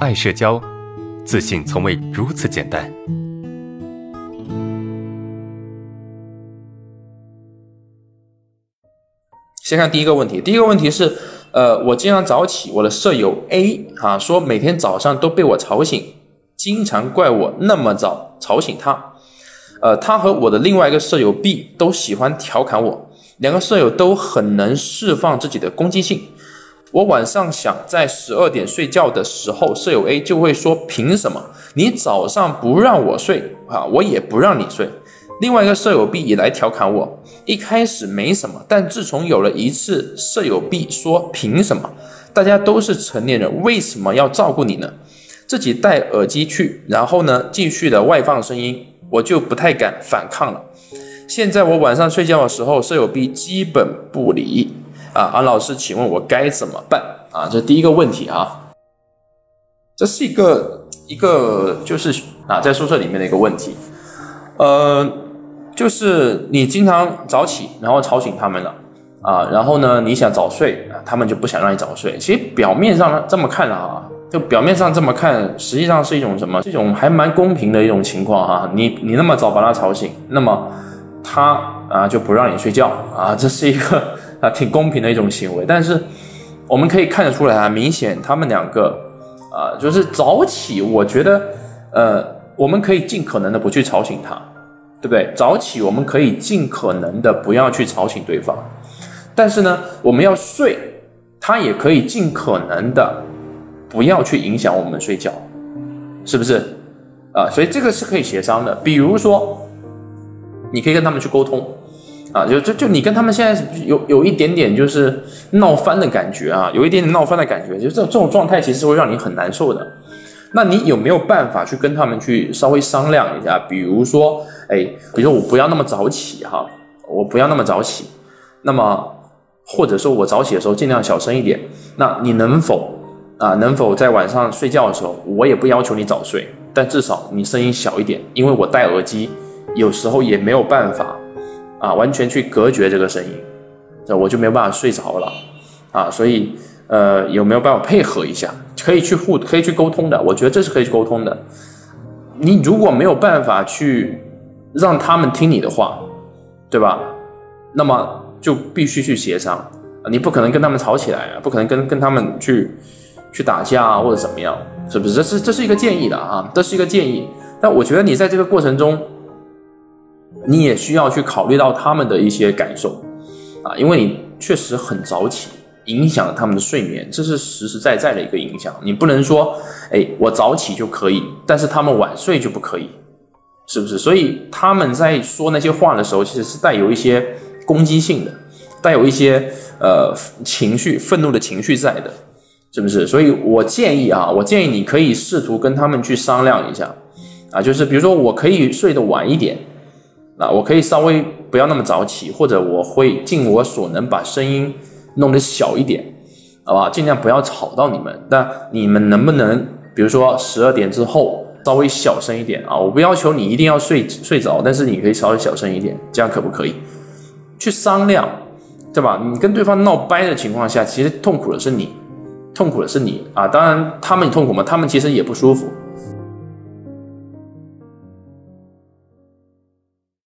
爱社交，自信从未如此简单。先看第一个问题，第一个问题是，呃，我经常早起，我的舍友 A 啊说每天早上都被我吵醒，经常怪我那么早吵醒他。呃，他和我的另外一个舍友 B 都喜欢调侃我，两个舍友都很能释放自己的攻击性。我晚上想在十二点睡觉的时候，舍友 A 就会说：“凭什么你早上不让我睡啊？我也不让你睡。”另外一个舍友 B 也来调侃我，一开始没什么，但自从有了一次舍友 B 说：“凭什么？大家都是成年人，为什么要照顾你呢？”自己戴耳机去，然后呢，继续的外放声音。我就不太敢反抗了。现在我晚上睡觉的时候，舍友 B 基本不理啊。安老师，请问我该怎么办啊？这第一个问题啊，这是一个一个就是啊，在宿舍里面的一个问题。呃，就是你经常早起，然后吵醒他们了啊，然后呢，你想早睡，他们就不想让你早睡。其实表面上这么看啊。就表面上这么看，实际上是一种什么？这种还蛮公平的一种情况哈。你你那么早把他吵醒，那么他啊就不让你睡觉啊，这是一个啊挺公平的一种行为。但是我们可以看得出来啊，明显他们两个啊就是早起，我觉得呃我们可以尽可能的不去吵醒他，对不对？早起我们可以尽可能的不要去吵醒对方，但是呢，我们要睡，他也可以尽可能的。不要去影响我们睡觉，是不是啊？所以这个是可以协商的。比如说，你可以跟他们去沟通啊，就就就你跟他们现在有有一点点就是闹翻的感觉啊，有一点点闹翻的感觉，就这这种状态其实会让你很难受的。那你有没有办法去跟他们去稍微商量一下？比如说，哎，比如说我不要那么早起哈，我不要那么早起，那么或者说我早起的时候尽量小声一点。那你能否？啊，能否在晚上睡觉的时候，我也不要求你早睡，但至少你声音小一点，因为我戴耳机，有时候也没有办法，啊，完全去隔绝这个声音，这我就没有办法睡着了，啊，所以，呃，有没有办法配合一下？可以去互，可以去沟通的，我觉得这是可以去沟通的。你如果没有办法去让他们听你的话，对吧？那么就必须去协商，你不可能跟他们吵起来，不可能跟跟他们去。去打架啊，或者怎么样，是不是？这是这是一个建议的啊，这是一个建议。但我觉得你在这个过程中，你也需要去考虑到他们的一些感受啊，因为你确实很早起，影响了他们的睡眠，这是实实在在的一个影响。你不能说，哎，我早起就可以，但是他们晚睡就不可以，是不是？所以他们在说那些话的时候，其实是带有一些攻击性的，带有一些呃情绪、愤怒的情绪在的。是不是？所以我建议啊，我建议你可以试图跟他们去商量一下，啊，就是比如说我可以睡得晚一点，啊，我可以稍微不要那么早起，或者我会尽我所能把声音弄得小一点，好吧？尽量不要吵到你们。那你们能不能，比如说十二点之后稍微小声一点啊？我不要求你一定要睡睡着，但是你可以稍微小声一点，这样可不可以？去商量，对吧？你跟对方闹掰的情况下，其实痛苦的是你。痛苦的是你啊，当然他们痛苦嘛，他们其实也不舒服